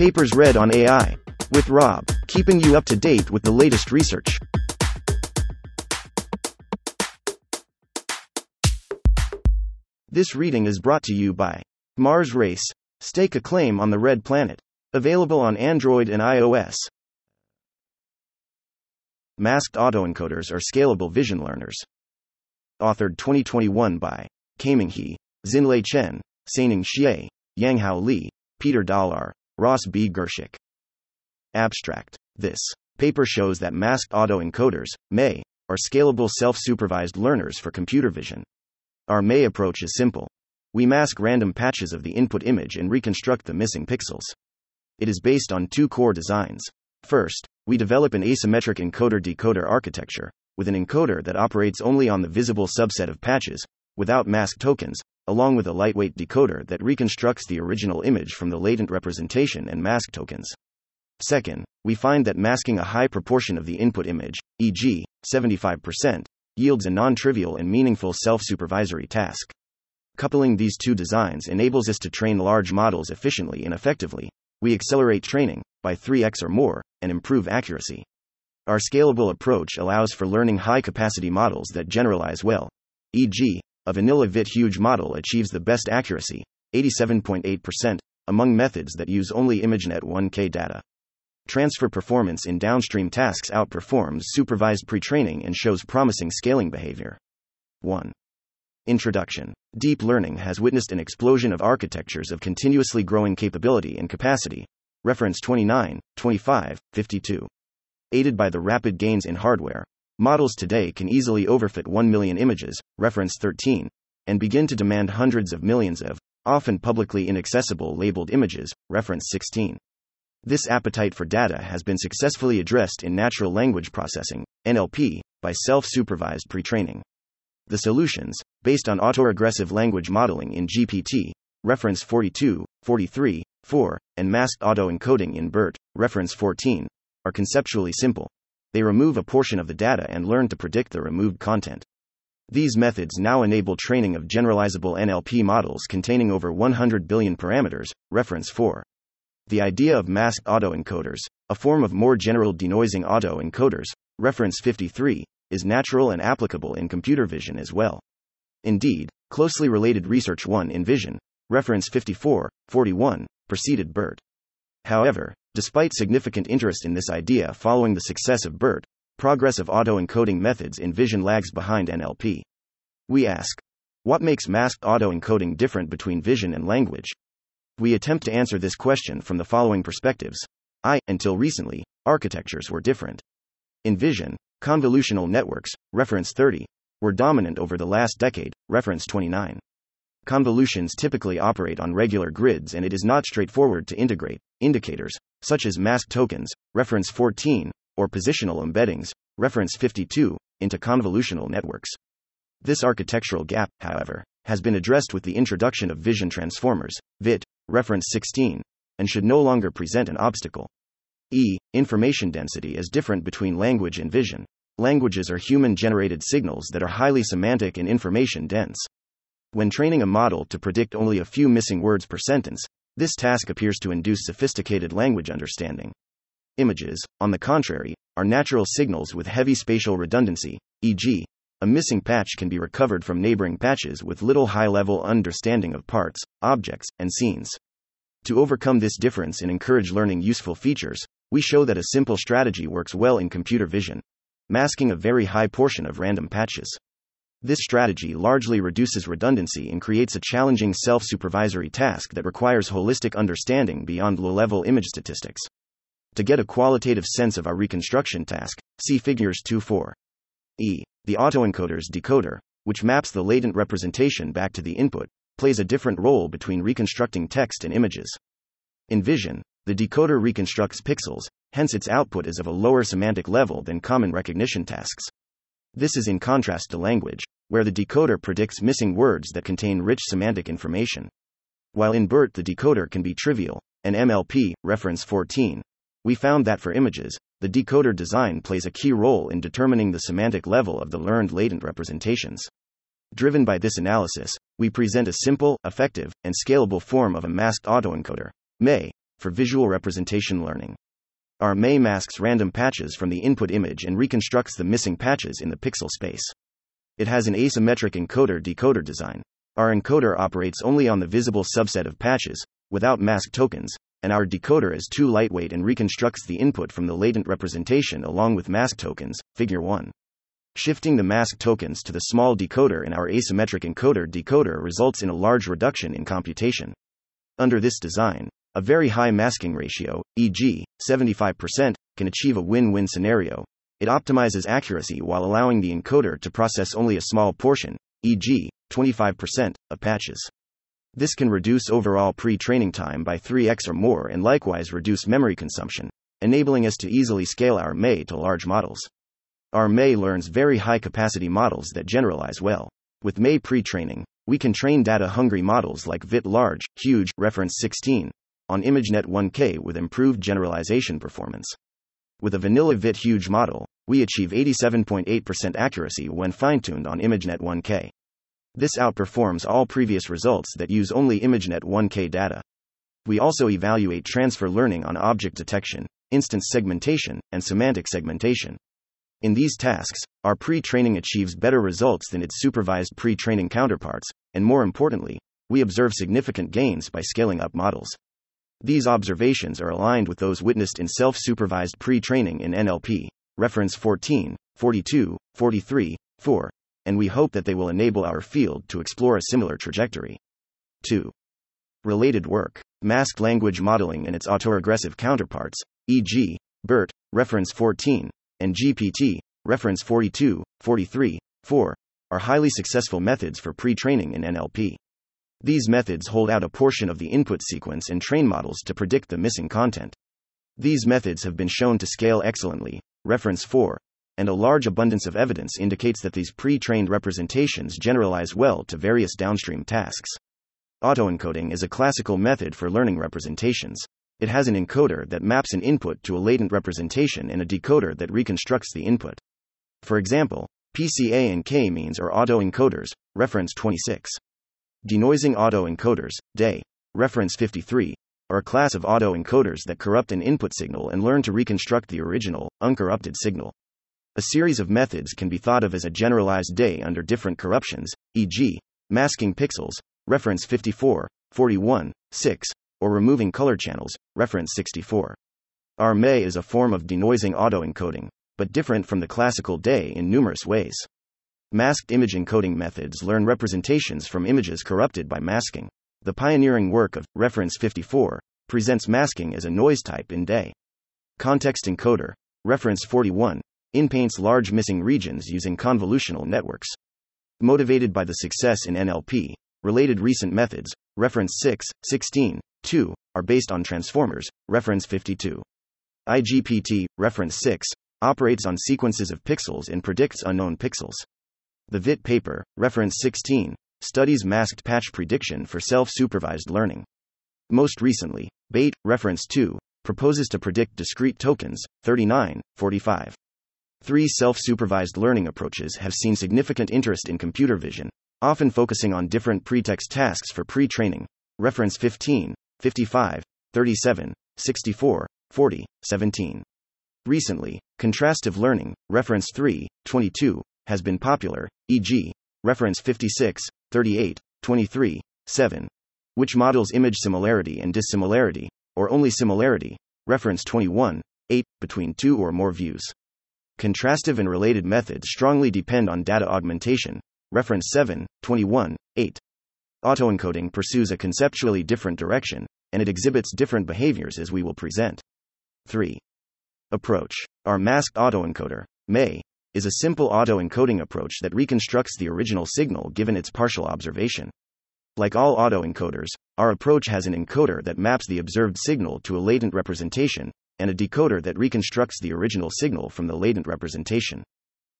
Papers read on AI. With Rob, keeping you up to date with the latest research. This reading is brought to you by Mars Race. Stake a claim on the Red Planet. Available on Android and iOS. Masked autoencoders are scalable vision learners. Authored 2021 by Kaiming He, Xinlei Chen, Saining Xie, Yanghao Li, Peter Dollar, Ross B. Girshick. Abstract. This paper shows that masked autoencoders, MAE, are scalable self supervised learners for computer vision. Our MAE approach is simple. We mask random patches of the input image and reconstruct the missing pixels. It is based on two core designs. First, we develop an asymmetric encoder decoder architecture, with an encoder that operates only on the visible subset of patches, without mask tokens, along with a lightweight decoder that reconstructs the original image from the latent representation and mask tokens. Second, we find that masking a high proportion of the input image, e.g., 75%, yields a non trivial and meaningful self supervisory task. Coupling these two designs enables us to train large models efficiently and effectively. We accelerate training by 3x or more and improve accuracy. Our scalable approach allows for learning high capacity models that generalize well. E.g., a vanilla ViT huge model achieves the best accuracy, 87.8%, among methods that use only ImageNet 1K data. Transfer performance in downstream tasks outperforms supervised pre-training and shows promising scaling behavior. 1. Introduction. Deep learning has witnessed an explosion of architectures of continuously growing capability and capacity. Reference 29, 25, 52. Aided by the rapid gains in hardware, models today can easily overfit 1 million images, reference 13, and begin to demand hundreds of millions of, often publicly inaccessible labeled images, reference 16. This appetite for data has been successfully addressed in natural language processing, NLP, by self supervised pre training. The solutions, based on autoregressive language modeling in GPT, reference 42, 43, 4, and masked autoencoding in BERT, reference 14, are conceptually simple. They remove a portion of the data and learn to predict the removed content. These methods now enable training of generalizable NLP models containing over 100 billion parameters, reference 4. The idea of masked autoencoders, a form of more general denoising autoencoders, reference 53, is natural and applicable in computer vision as well. Indeed, closely related research 1 in vision, reference 54, 41, preceded BERT. However, despite significant interest in this idea following the success of BERT, progress of autoencoding methods in vision lags behind NLP. We ask, what makes masked autoencoding different between vision and language? We attempt to answer this question from the following perspectives. I, until recently, architectures were different. In vision, convolutional networks, reference 30, were dominant over the last decade, reference 29. Convolutions typically operate on regular grids and it is not straightforward to integrate indicators, such as mask tokens, reference 14, or positional embeddings, reference 52, into convolutional networks. This architectural gap, however, has been addressed with the introduction of vision transformers, ViT, reference 16, and should no longer present an obstacle. E. Information density is different between language and vision. Languages are human generated signals that are highly semantic and information dense. When training a model to predict only a few missing words per sentence, this task appears to induce sophisticated language understanding. Images, on the contrary, are natural signals with heavy spatial redundancy, e.g., a missing patch can be recovered from neighboring patches with little high level understanding of parts, objects, and scenes. To overcome this difference and encourage learning useful features, we show that a simple strategy works well in computer vision masking a very high portion of random patches. This strategy largely reduces redundancy and creates a challenging self supervisory task that requires holistic understanding beyond low level image statistics. To get a qualitative sense of our reconstruction task, see figures 2 4. E. The autoencoder's decoder, which maps the latent representation back to the input, plays a different role between reconstructing text and images. In vision, the decoder reconstructs pixels, hence its output is of a lower semantic level than common recognition tasks. This is in contrast to language, where the decoder predicts missing words that contain rich semantic information. While in BERT the decoder can be trivial, and MLP, reference 14, we found that for images, the decoder design plays a key role in determining the semantic level of the learned latent representations. Driven by this analysis, we present a simple, effective, and scalable form of a masked autoencoder, MAE, for visual representation learning. Our MAE masks random patches from the input image and reconstructs the missing patches in the pixel space. It has an asymmetric encoder decoder design. Our encoder operates only on the visible subset of patches, without mask tokens, and our decoder is too lightweight and reconstructs the input from the latent representation along with mask tokens, figure 1. Shifting the mask tokens to the small decoder in our asymmetric encoder decoder results in a large reduction in computation. Under this design, a very high masking ratio, e.g., 75%, can achieve a win win scenario. It optimizes accuracy while allowing the encoder to process only a small portion, e.g., 25%, of patches. This can reduce overall pre training time by 3x or more and likewise reduce memory consumption, enabling us to easily scale our MAE to large models. Our MAE learns very high capacity models that generalize well. With MAE pre training, we can train data hungry models like VIT large, huge, reference 16, on ImageNet 1K with improved generalization performance. With a vanilla VIT huge model, we achieve 87.8% accuracy when fine tuned on ImageNet 1K. This outperforms all previous results that use only ImageNet 1K data. We also evaluate transfer learning on object detection, instance segmentation, and semantic segmentation. In these tasks, our pre training achieves better results than its supervised pre training counterparts, and more importantly, we observe significant gains by scaling up models. These observations are aligned with those witnessed in self supervised pre training in NLP, reference 14, 42, 43, 4, and we hope that they will enable our field to explore a similar trajectory. 2. Related work Masked language modeling and its autoregressive counterparts, e.g., BERT, reference 14, and GPT, reference 42, 43, 4, are highly successful methods for pre training in NLP. These methods hold out a portion of the input sequence and train models to predict the missing content. These methods have been shown to scale excellently, reference 4, and a large abundance of evidence indicates that these pre trained representations generalize well to various downstream tasks. Autoencoding is a classical method for learning representations. It has an encoder that maps an input to a latent representation and a decoder that reconstructs the input. For example, PCA and K means are autoencoders, reference 26. Denoising autoencoders, DAE, reference 53, are a class of autoencoders that corrupt an input signal and learn to reconstruct the original, uncorrupted signal. A series of methods can be thought of as a generalized DAE under different corruptions, e.g., masking pixels, reference 54, 41, 6, or removing color channels, reference 64. RME is a form of denoising autoencoding, but different from the classical DAE in numerous ways. Masked image encoding methods learn representations from images corrupted by masking. The pioneering work of Reference 54 presents masking as a noise type in DAE. Context encoder, Reference 41, inpaints large missing regions using convolutional networks. Motivated by the success in NLP, related recent methods, Reference 6, 16, 2, are based on transformers, Reference 52. IGPT, Reference 6, operates on sequences of pixels and predicts unknown pixels. The VIT paper, reference 16, studies masked patch prediction for self supervised learning. Most recently, BEiT, reference 2, proposes to predict discrete tokens, 39, 45. Three self supervised learning approaches have seen significant interest in computer vision, often focusing on different pretext tasks for pre training. Reference 15, 55, 37, 64, 40, 17. Recently, contrastive learning, reference 3, 22, has been popular, e.g., reference 56, 38, 23, 7, which models image similarity and dissimilarity, or only similarity, reference 21, 8, between two or more views. Contrastive and related methods strongly depend on data augmentation, reference 7, 21, 8. Autoencoding pursues a conceptually different direction, and it exhibits different behaviors as we will present. 3. Approach. Our masked autoencoder, MAE, is a simple autoencoding approach that reconstructs the original signal given its partial observation. Like all autoencoders, our approach has an encoder that maps the observed signal to a latent representation, and a decoder that reconstructs the original signal from the latent representation.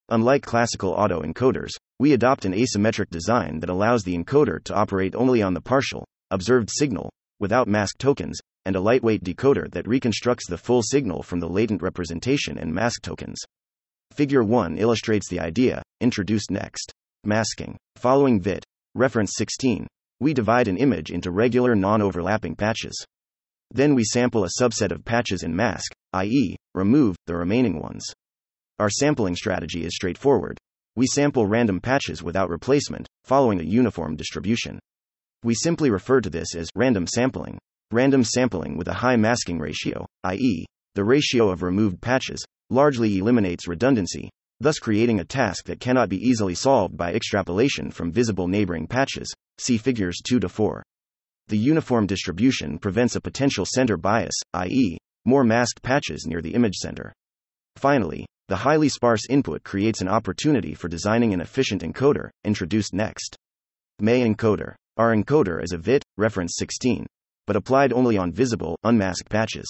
Unlike classical autoencoders, we adopt an asymmetric design that allows the encoder to operate only on the partial, observed signal, without mask tokens, and a lightweight decoder that reconstructs the full signal from the latent representation and mask tokens. Figure 1 illustrates the idea, introduced next. Masking. Following VIT, reference 16, we divide an image into regular non overlapping patches. Then we sample a subset of patches and mask, i.e., remove the remaining ones. Our sampling strategy is straightforward. We sample random patches without replacement, following a uniform distribution. We simply refer to this as random sampling. Random sampling with a high masking ratio, i.e., the ratio of removed patches, largely eliminates redundancy, thus creating a task that cannot be easily solved by extrapolation from visible neighboring patches. See figures 2 to 4. The uniform distribution prevents a potential center bias, i.e., more masked patches near the image center. Finally, the highly sparse input creates an opportunity for designing an efficient encoder, introduced next. MAE encoder. Our encoder is a VIT, reference 16, but applied only on visible, unmasked patches.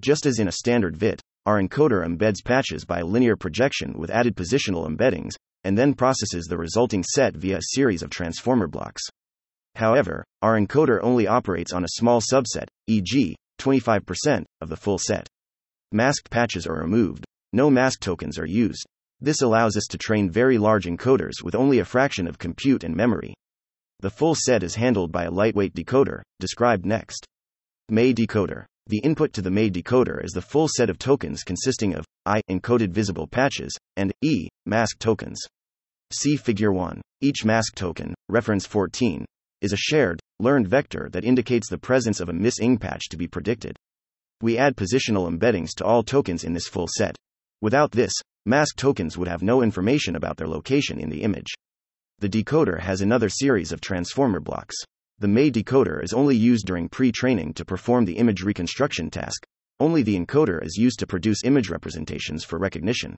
Just as in a standard VIT, our encoder embeds patches by linear projection with added positional embeddings, and then processes the resulting set via a series of transformer blocks. However, our encoder only operates on a small subset, e.g., 25%, of the full set. Masked patches are removed, no mask tokens are used. This allows us to train very large encoders with only a fraction of compute and memory. The full set is handled by a lightweight decoder, described next. MAE decoder. The input to the MAE decoder is the full set of tokens consisting of I encoded visible patches and E mask tokens. See Figure 1. Each mask token, reference 14, is a shared, learned vector that indicates the presence of a miss-ing patch to be predicted. We add positional embeddings to all tokens in this full set. Without this, mask tokens would have no information about their location in the image. The decoder has another series of transformer blocks. The MAE decoder is only used during pre training to perform the image reconstruction task, only the encoder is used to produce image representations for recognition.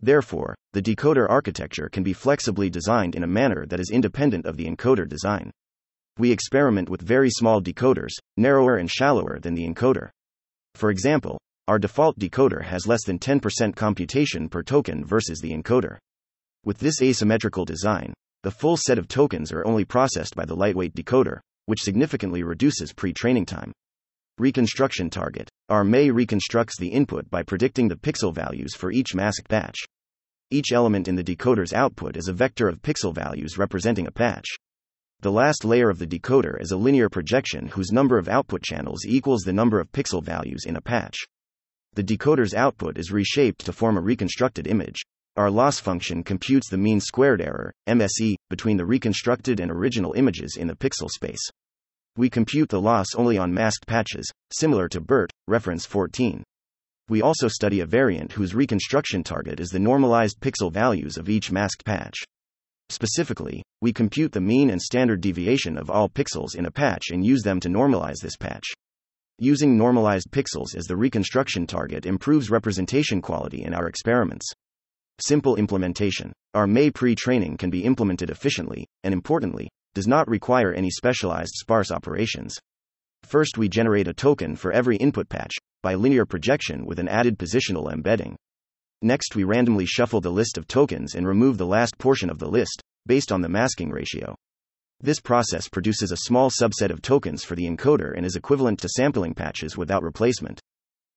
Therefore, the decoder architecture can be flexibly designed in a manner that is independent of the encoder design. We experiment with very small decoders, narrower and shallower than the encoder. For example, our default decoder has less than 10% computation per token versus the encoder. With this asymmetrical design, the full set of tokens are only processed by the lightweight decoder, which significantly reduces pre training time. Reconstruction target. Our MAE reconstructs the input by predicting the pixel values for each masked patch. Each element in the decoder's output is a vector of pixel values representing a patch. The last layer of the decoder is a linear projection whose number of output channels equals the number of pixel values in a patch. The decoder's output is reshaped to form a reconstructed image, our loss function computes the mean squared error, MSE, between the reconstructed and original images in the pixel space. We compute the loss only on masked patches, similar to BERT, reference 14. We also study a variant whose reconstruction target is the normalized pixel values of each masked patch. Specifically, we compute the mean and standard deviation of all pixels in a patch and use them to normalize this patch. Using normalized pixels as the reconstruction target improves representation quality in our experiments. Simple implementation. Our MAE pre training can be implemented efficiently, and importantly, does not require any specialized sparse operations. First, we generate a token for every input patch, by linear projection with an added positional embedding. Next, we randomly shuffle the list of tokens and remove the last portion of the list, based on the masking ratio. This process produces a small subset of tokens for the encoder and is equivalent to sampling patches without replacement.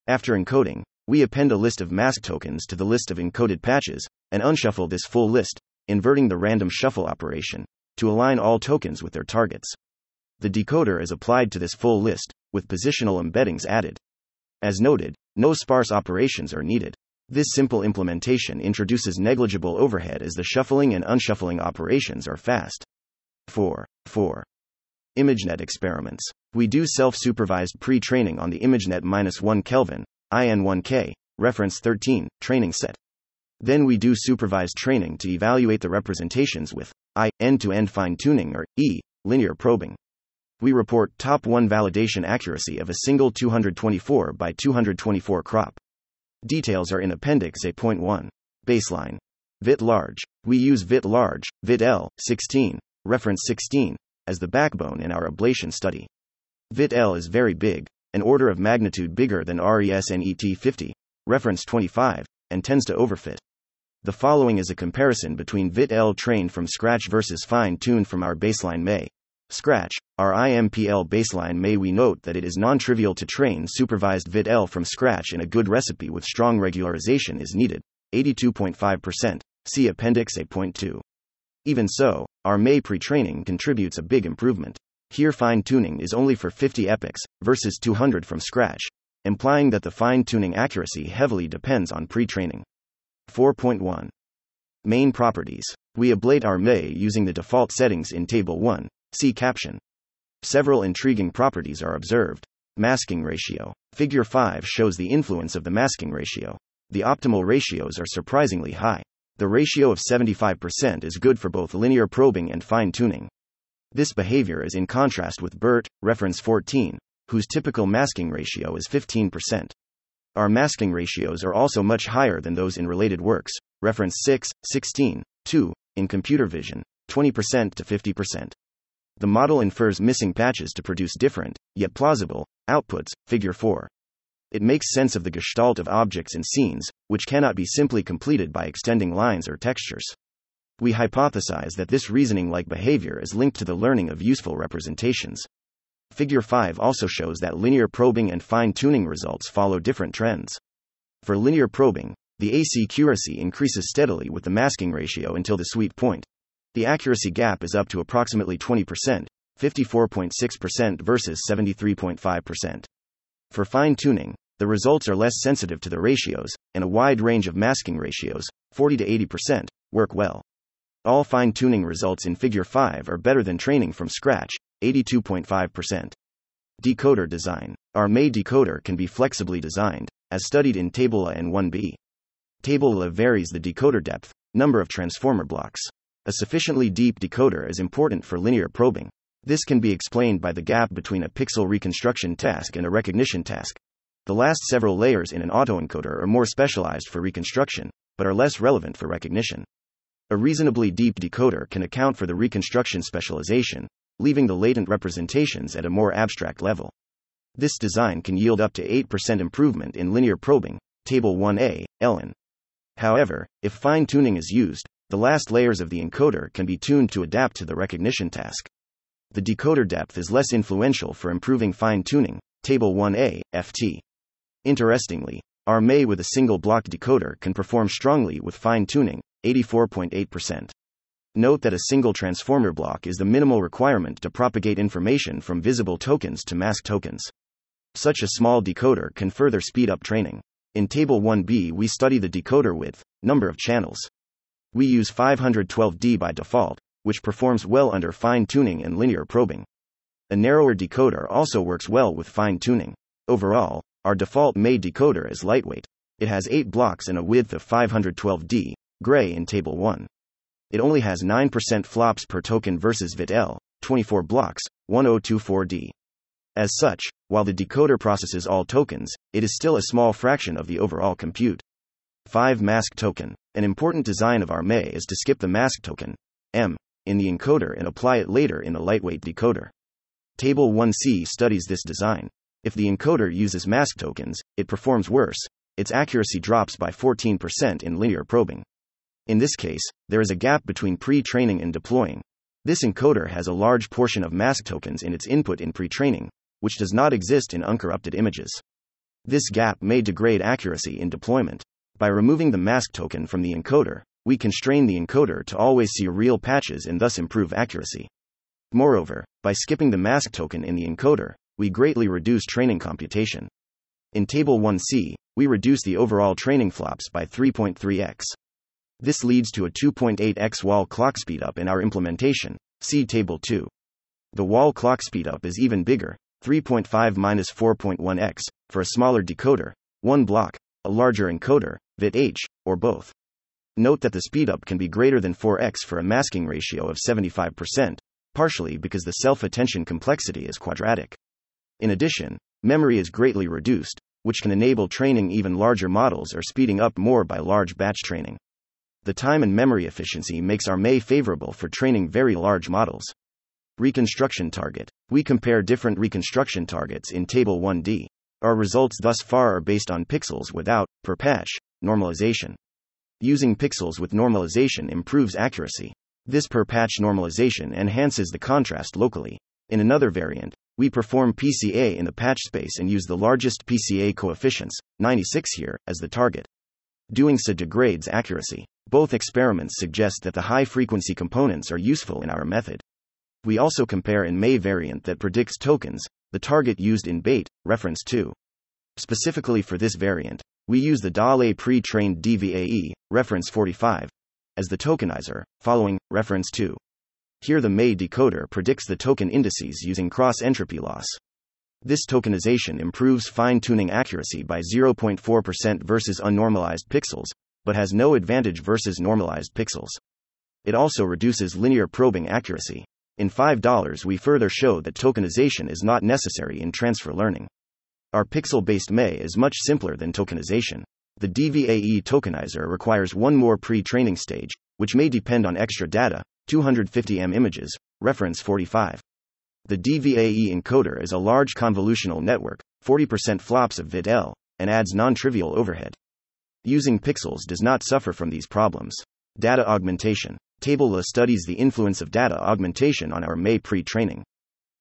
After encoding, we append a list of mask tokens to the list of encoded patches, and unshuffle this full list, inverting the random shuffle operation, to align all tokens with their targets. The decoder is applied to this full list, with positional embeddings added. As noted, no sparse operations are needed. This simple implementation introduces negligible overhead as the shuffling and unshuffling operations are fast. 4. 4. ImageNet experiments. We do self supervised pre training on the ImageNet 1 Kelvin, IN1K, reference 13, training set. Then we do supervised training to evaluate the representations with I, end to end fine tuning or E, linear probing. We report top 1 validation accuracy of a single 224 by 224 crop. Details are in Appendix A.1. Baseline. VIT large. We use VIT large, VIT L, 16, reference 16, as the backbone in our ablation study. VIT L is very big, an order of magnitude bigger than RESNET 50, reference 25, and tends to overfit. The following is a comparison between VIT-L trained from scratch versus fine-tuned from our baseline MAE. Scratch, our IMPL baseline MAE we note that it is non-trivial to train supervised VIT-L from scratch and a good recipe with strong regularization is needed, 82.5%, see Appendix A.2. Even so, our MAE pre-training contributes a big improvement. Here fine tuning is only for 50 epochs, versus 200 from scratch, implying that the fine tuning accuracy heavily depends on pre training. 4.1 Main properties. We ablate our MAE using the default settings in Table 1. See caption. Several intriguing properties are observed. Masking ratio. Figure 5 shows the influence of the masking ratio. The optimal ratios are surprisingly high. The ratio of 75% is good for both linear probing and fine tuning. This behavior is in contrast with BERT, reference 14, whose typical masking ratio is 15%. Our masking ratios are also much higher than those in related works, reference 6, 16, 2, in computer vision, 20% to 50%. The model infers missing patches to produce different, yet plausible, outputs, figure 4. It makes sense of the gestalt of objects and scenes, which cannot be simply completed by extending lines or textures. We hypothesize that this reasoning like behavior is linked to the learning of useful representations. Figure 5 also shows that linear probing and fine tuning results follow different trends. For linear probing, the AC accuracy increases steadily with the masking ratio until the sweet point. The accuracy gap is up to approximately 20%, 54.6% versus 73.5%. For fine tuning, the results are less sensitive to the ratios, and a wide range of masking ratios, 40 to 80%, work well. All fine tuning results in Figure 5 are better than training from scratch, 82.5%. Decoder design. Our MAE decoder can be flexibly designed, as studied in Table A and 1b. Table A varies the decoder depth, number of transformer blocks. A sufficiently deep decoder is important for linear probing. This can be explained by the gap between a pixel reconstruction task and a recognition task. The last several layers in an autoencoder are more specialized for reconstruction, but are less relevant for recognition. A reasonably deep decoder can account for the reconstruction specialization, leaving the latent representations at a more abstract level. This design can yield up to 8% improvement in linear probing, Table 1a, Ellen. However, if fine tuning is used, the last layers of the encoder can be tuned to adapt to the recognition task. The decoder depth is less influential for improving fine tuning, Table 1a, FT. Interestingly, our MAE with a single block decoder can perform strongly with fine tuning, 84.8%. Note that a single transformer block is the minimal requirement to propagate information from visible tokens to mask tokens. Such a small decoder can further speed up training. In Table 1b, we study the decoder width, number of channels. We use 512D by default, which performs well under fine tuning and linear probing. A narrower decoder also works well with fine tuning. Overall, our default MAE decoder is lightweight. It has 8 blocks and a width of 512D, gray in Table 1. It only has 9% flops per token versus VIT-L, 24 blocks, 1024D. As such, while the decoder processes all tokens, it is still a small fraction of the overall compute. 5 Mask Token. An important design of MAE is to skip the mask token, M, in the encoder and apply it later in the lightweight decoder. Table 1C studies this design. If the encoder uses mask tokens, it performs worse, its accuracy drops by 14% in linear probing. In this case, there is a gap between pre training and deploying. This encoder has a large portion of mask tokens in its input in pre training, which does not exist in uncorrupted images. This gap may degrade accuracy in deployment. By removing the mask token from the encoder, we constrain the encoder to always see real patches and thus improve accuracy. Moreover, by skipping the mask token in the encoder, we greatly reduce training computation. In Table 1c, we reduce the overall training flops by 3.3x. This leads to a 2.8x wall clock speedup in our implementation. See Table 2. The wall clock speedup is even bigger, 3.5 minus 4.1x, for a smaller decoder, 1 block, a larger encoder, VIT-H, or both. Note that the speedup can be greater than 4x for a masking ratio of 75%, partially because the self attention complexity is quadratic. In addition, memory is greatly reduced, which can enable training even larger models or speeding up more by large batch training. The time and memory efficiency makes our MAE favorable for training very large models. Reconstruction target. We compare different reconstruction targets in Table 1D. Our results thus far are based on pixels without, per patch, normalization. Using pixels with normalization improves accuracy. This per patch normalization enhances the contrast locally. In another variant, we perform PCA in the patch space and use the largest PCA coefficients, 96 here, as the target. Doing so degrades accuracy. Both experiments suggest that the high frequency components are useful in our method. We also compare in MAE variant that predicts tokens, the target used in BEiT, reference 2. Specifically for this variant, we use the DALL-E pre trained DVAE, reference 45, as the tokenizer, following, reference 2. Here the MAE decoder predicts the token indices using cross entropy loss. This tokenization improves fine tuning accuracy by 0.4% versus unnormalized pixels, but has no advantage versus normalized pixels. It also reduces linear probing accuracy. In $5, we further show that tokenization is not necessary in transfer learning. Our pixel based MAE is much simpler than tokenization. The DVAE tokenizer requires one more pre training stage, which may depend on extra data, 250M images, reference 45. The DVAE encoder is a large convolutional network, 40% flops of VIT-L, and adds non trivial overhead. Using pixels does not suffer from these problems. Data augmentation. Table studies the influence of data augmentation on our MAE pre training.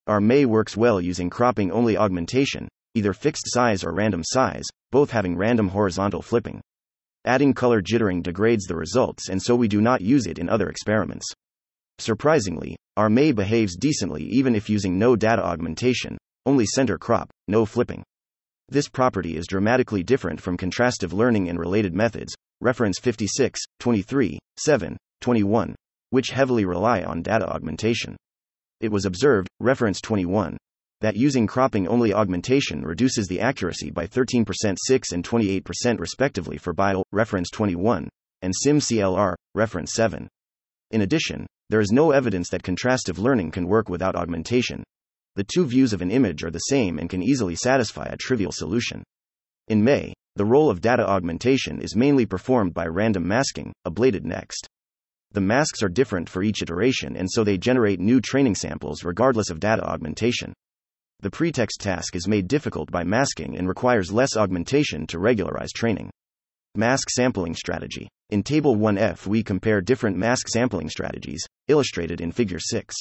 Our MAE works well using cropping only augmentation, either fixed size or random size, both having random horizontal flipping. Adding color jittering degrades the results, and so we do not use it in other experiments. Surprisingly, our MAE behaves decently even if using no data augmentation, only center crop, no flipping. This property is dramatically different from contrastive learning and related methods, reference 56, 23, 7, 21, which heavily rely on data augmentation. It was observed, reference 21, that using cropping only augmentation reduces the accuracy by 13%, 6 and 28% respectively for BYOL, reference 21, and SimCLR, reference 7. In addition, there is no evidence that contrastive learning can work without augmentation. The two views of an image are the same and can easily satisfy a trivial solution. In MAE, the role of data augmentation is mainly performed by random masking, ablated next. The masks are different for each iteration and so they generate new training samples regardless of data augmentation. The pretext task is made difficult by masking and requires less augmentation to regularize training. Mask sampling strategy. In Table 1F, we compare different mask sampling strategies, illustrated in Figure 6.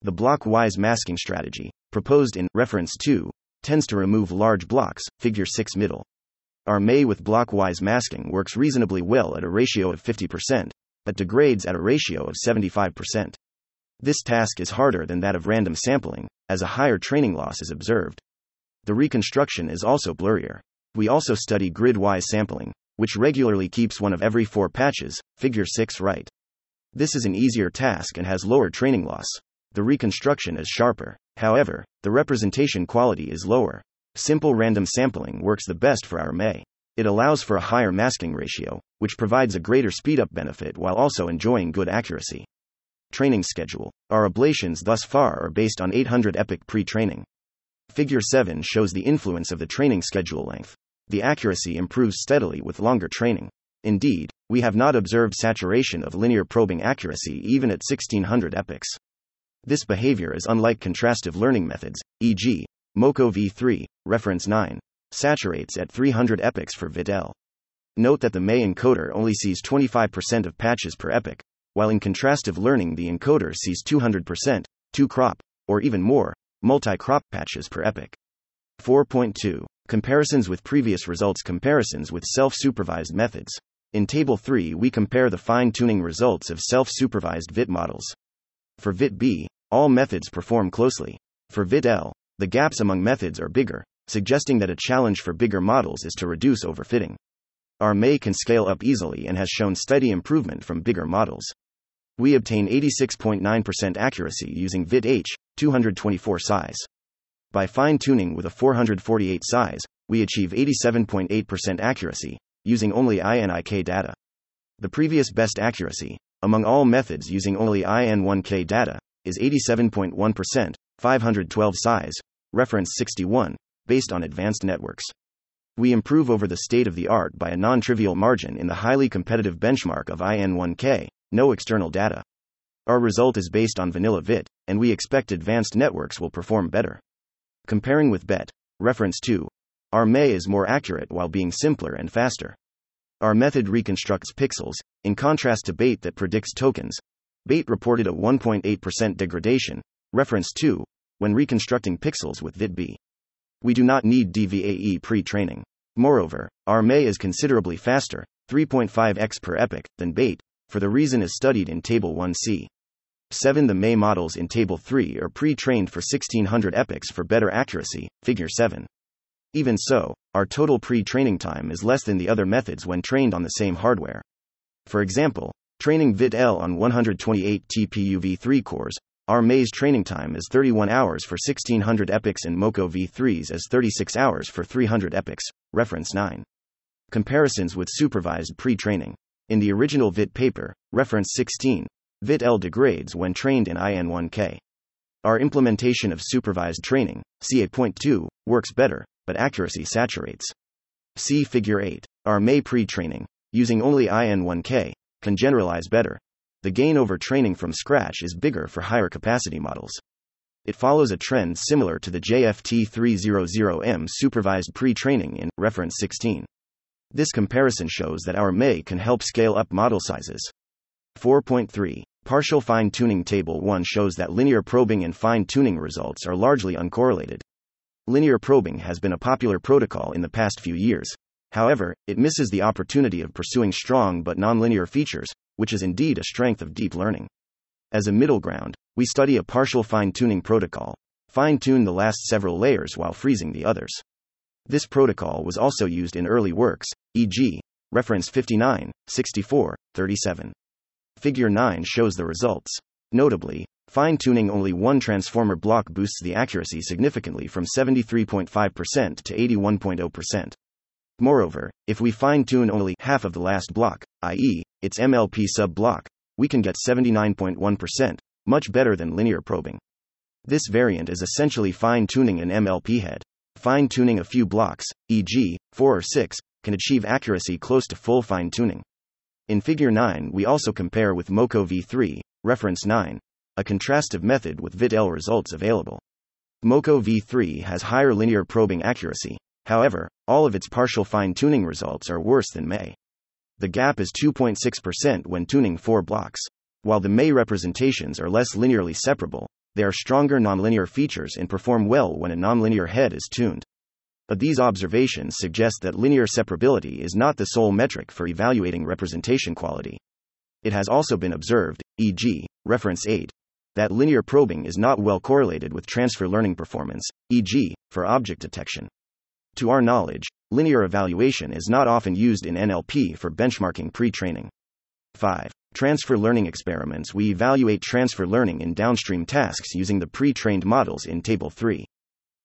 The block wise masking strategy, proposed in Reference 2, tends to remove large blocks, Figure 6 middle. Our MAE with block wise masking works reasonably well at a ratio of 50%, but degrades at a ratio of 75%. This task is harder than that of random sampling, as a higher training loss is observed. The reconstruction is also blurrier. We also study grid wise sampling, which regularly keeps one of every four patches, figure 6 right. This is an easier task and has lower training loss. The reconstruction is sharper. However, the representation quality is lower. Simple random sampling works the best for our MAE. It allows for a higher masking ratio, which provides a greater speedup benefit while also enjoying good accuracy. Training schedule. Our ablations thus far are based on 800 epoch pre training. Figure 7 shows the influence of the training schedule length the accuracy improves steadily with longer training. Indeed, we have not observed saturation of linear probing accuracy even at 1600 epochs. This behavior is unlike contrastive learning methods, e.g., MoCo v3, reference 9, saturates at 300 epochs for VIT-L. Note that the MAE encoder only sees 25% of patches per epoch, while in contrastive learning the encoder sees 200%, 2 crop, or even more, multi crop patches per epoch. 4.2 Comparisons with previous results Comparisons with self supervised methods. In Table 3, we compare the fine tuning results of self supervised VIT models. For VIT B, all methods perform closely. For VIT L, the gaps among methods are bigger, suggesting that a challenge for bigger models is to reduce overfitting. Our MAE can scale up easily and has shown steady improvement from bigger models. We obtain 86.9% accuracy using VIT H, 224 size. By fine tuning with a 448 size, we achieve 87.8% accuracy, using only IN1K data. The previous best accuracy, among all methods using only IN1K data, is 87.1%, 512 size, reference 61, based on advanced networks. We improve over the state of the art by a non trivial margin in the highly competitive benchmark of IN1K, no external data. Our result is based on vanilla VIT, and we expect advanced networks will perform better. Comparing with BEiT, reference 2, our MAE is more accurate while being simpler and faster. Our method reconstructs pixels, in contrast to BEiT that predicts tokens. BEiT reported a 1.8% degradation, reference 2, when reconstructing pixels with VIT-B. We do not need DVAE pre training. Moreover, our MAE is considerably faster, 3.5x per epoch, than BEiT, for the reason is studied in Table 1c. 7. The MAE models in Table 3 are pre trained for 1600 epochs for better accuracy, Figure 7. Even so, our total pre training time is less than the other methods when trained on the same hardware. For example, training VIT-L on 128 TPU v3 cores, our Maze training time is 31 hours for 1600 epochs and MoCo v3s as 36 hours for 300 epochs, reference 9. Comparisons with supervised pre training. In the original VIT paper, reference 16, VIT-L degrades when trained in IN1K. Our implementation of supervised training, CA.2, works better, but accuracy saturates. See Figure 8. Our MAE pre training, using only IN1K, can generalize better. The gain over training from scratch is bigger for higher capacity models. It follows a trend similar to the JFT300M supervised pre training in reference 16. This comparison shows that our MAE can help scale up model sizes. 4.3 Partial fine tuning Table 1 shows that linear probing and fine tuning results are largely uncorrelated. Linear probing has been a popular protocol in the past few years. However, it misses the opportunity of pursuing strong but nonlinear features, which is indeed a strength of deep learning. As a middle ground, we study a partial fine tuning protocol, fine tune the last several layers while freezing the others. This protocol was also used in early works, e.g., reference 59, 64, 37. Figure 9 shows the results. Notably, fine tuning only one transformer block boosts the accuracy significantly from 73.5% to 81.0%. Moreover, if we fine tune only half of the last block, i.e., its MLP sub block, we can get 79.1%, much better than linear probing. This variant is essentially fine tuning an MLP head. Fine tuning a few blocks, e.g., 4 or 6, can achieve accuracy close to full fine tuning. In Figure 9, we also compare with MoCo v3, reference 9, a contrastive method with VIT-L results available. MoCo v3 has higher linear probing accuracy, however, all of its partial fine tuning results are worse than MAE. The gap is 2.6% when tuning four blocks. While the MAE representations are less linearly separable, they are stronger nonlinear features and perform well when a nonlinear head is tuned. But these observations suggest that linear separability is not the sole metric for evaluating representation quality. It has also been observed, e.g., reference 8, that linear probing is not well correlated with transfer learning performance, e.g., for object detection. To our knowledge, linear evaluation is not often used in NLP for benchmarking pre training. 5. Transfer learning experiments We evaluate transfer learning in downstream tasks using the pre trained models in Table 3.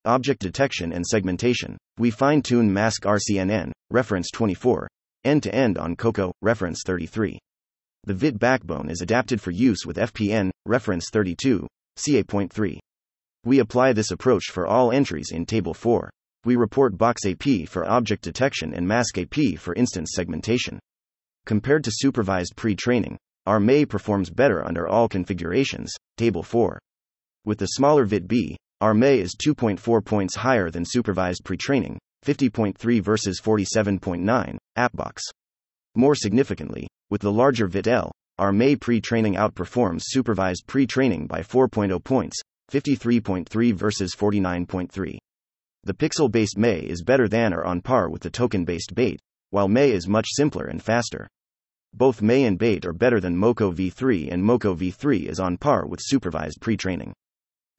Object detection and segmentation. We fine tune mask RCNN, reference 24, end to end on COCO, reference 33. The VIT backbone is adapted for use with FPN, reference 32, CA.3. We apply this approach for all entries in Table 4. We report Box AP for object detection and Mask AP for instance segmentation. Compared to supervised pre training, our MAE performs better under all configurations, Table 4. With the smaller VIT B, our MAE is 2.4 points higher than supervised pre training, 50.3 versus 47.9, AppBox. More significantly, with the larger VIT-L, our MAE pre training outperforms supervised pre training by 4.0 points, 53.3 versus 49.3. The pixel based MAE is better than or on par with the token based BEiT, while MAE is much simpler and faster. Both MAE and BEiT are better than MoCo v3, and MoCo v3 is on par with supervised pre training.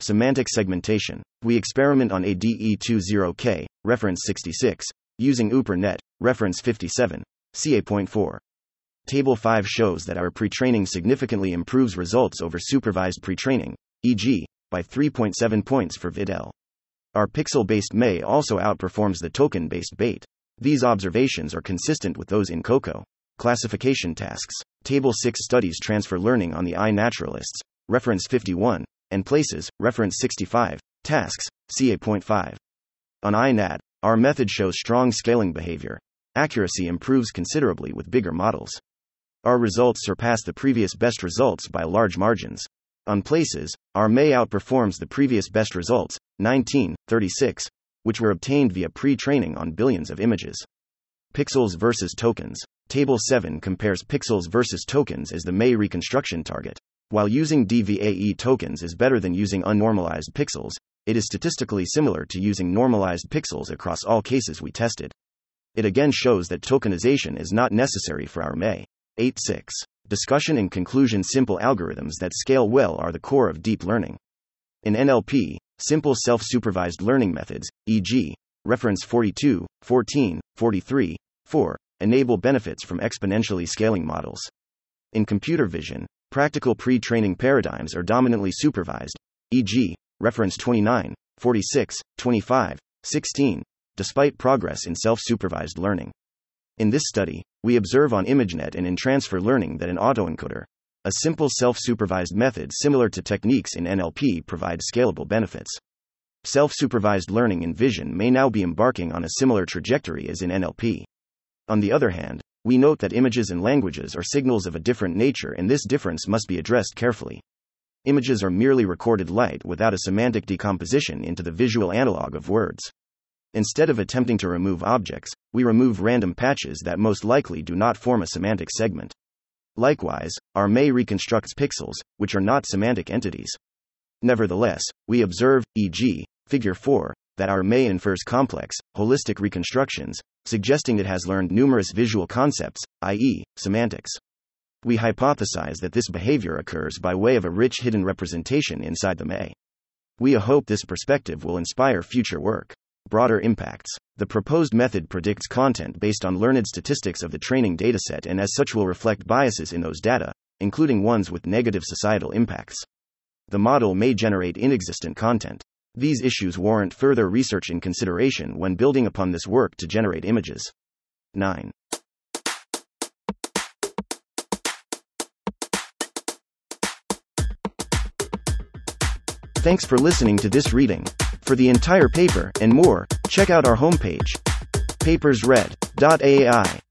Semantic segmentation. We experiment on ADE20K, reference 66, using UperNet, reference 57, CA.4. Table 5 shows that our pre-training significantly improves results over supervised pre-training, e.g., by 3.7 points for VIT-L. Our pixel-based MAE also outperforms the token-based BEiT. These observations are consistent with those in COCO. Classification tasks. Table 6 studies transfer learning on the iNaturalists, reference 51, and places, reference 65, tasks, CA.5. On iNat, our method shows strong scaling behavior. Accuracy improves considerably with bigger models. Our results surpass the previous best results by large margins. On places, our MAE outperforms the previous best results, 19, 36, which were obtained via pre training on billions of images. Pixels versus tokens. Table 7 compares pixels versus tokens as the MAE reconstruction target. While using DVAE tokens is better than using unnormalized pixels, it is statistically similar to using normalized pixels across all cases we tested. It again shows that tokenization is not necessary for our MAE. 8.6. discussion and conclusion simple algorithms that scale well are the core of deep learning. In NLP, simple self supervised learning methods, e.g., reference 42, 14, 43, 4, enable benefits from exponentially scaling models. In computer vision, practical pre training paradigms are dominantly supervised, e.g., reference 29, 46, 25, 16, despite progress in self supervised learning. In this study, we observe on ImageNet and in transfer learning that an autoencoder, a simple self supervised method similar to techniques in NLP, provides scalable benefits. Self supervised learning in vision may now be embarking on a similar trajectory as in NLP. On the other hand, we note that images and languages are signals of a different nature, and this difference must be addressed carefully. Images are merely recorded light without a semantic decomposition into the visual analog of words. Instead of attempting to remove objects, we remove random patches that most likely do not form a semantic segment. Likewise, our MAE reconstructs pixels, which are not semantic entities. Nevertheless, we observe, e.g., Figure 4, that our MAE infers complex, holistic reconstructions, suggesting it has learned numerous visual concepts, i.e., semantics. We hypothesize that this behavior occurs by way of a rich hidden representation inside the MAE. We hope this perspective will inspire future work. Broader impacts. The proposed method predicts content based on learned statistics of the training dataset and as such will reflect biases in those data, including ones with negative societal impacts. The model may generate inexistent content. These issues warrant further research and consideration when building upon this work to generate images. 9. Thanks for listening to this reading. For the entire paper and more, check out our homepage, papersread.ai.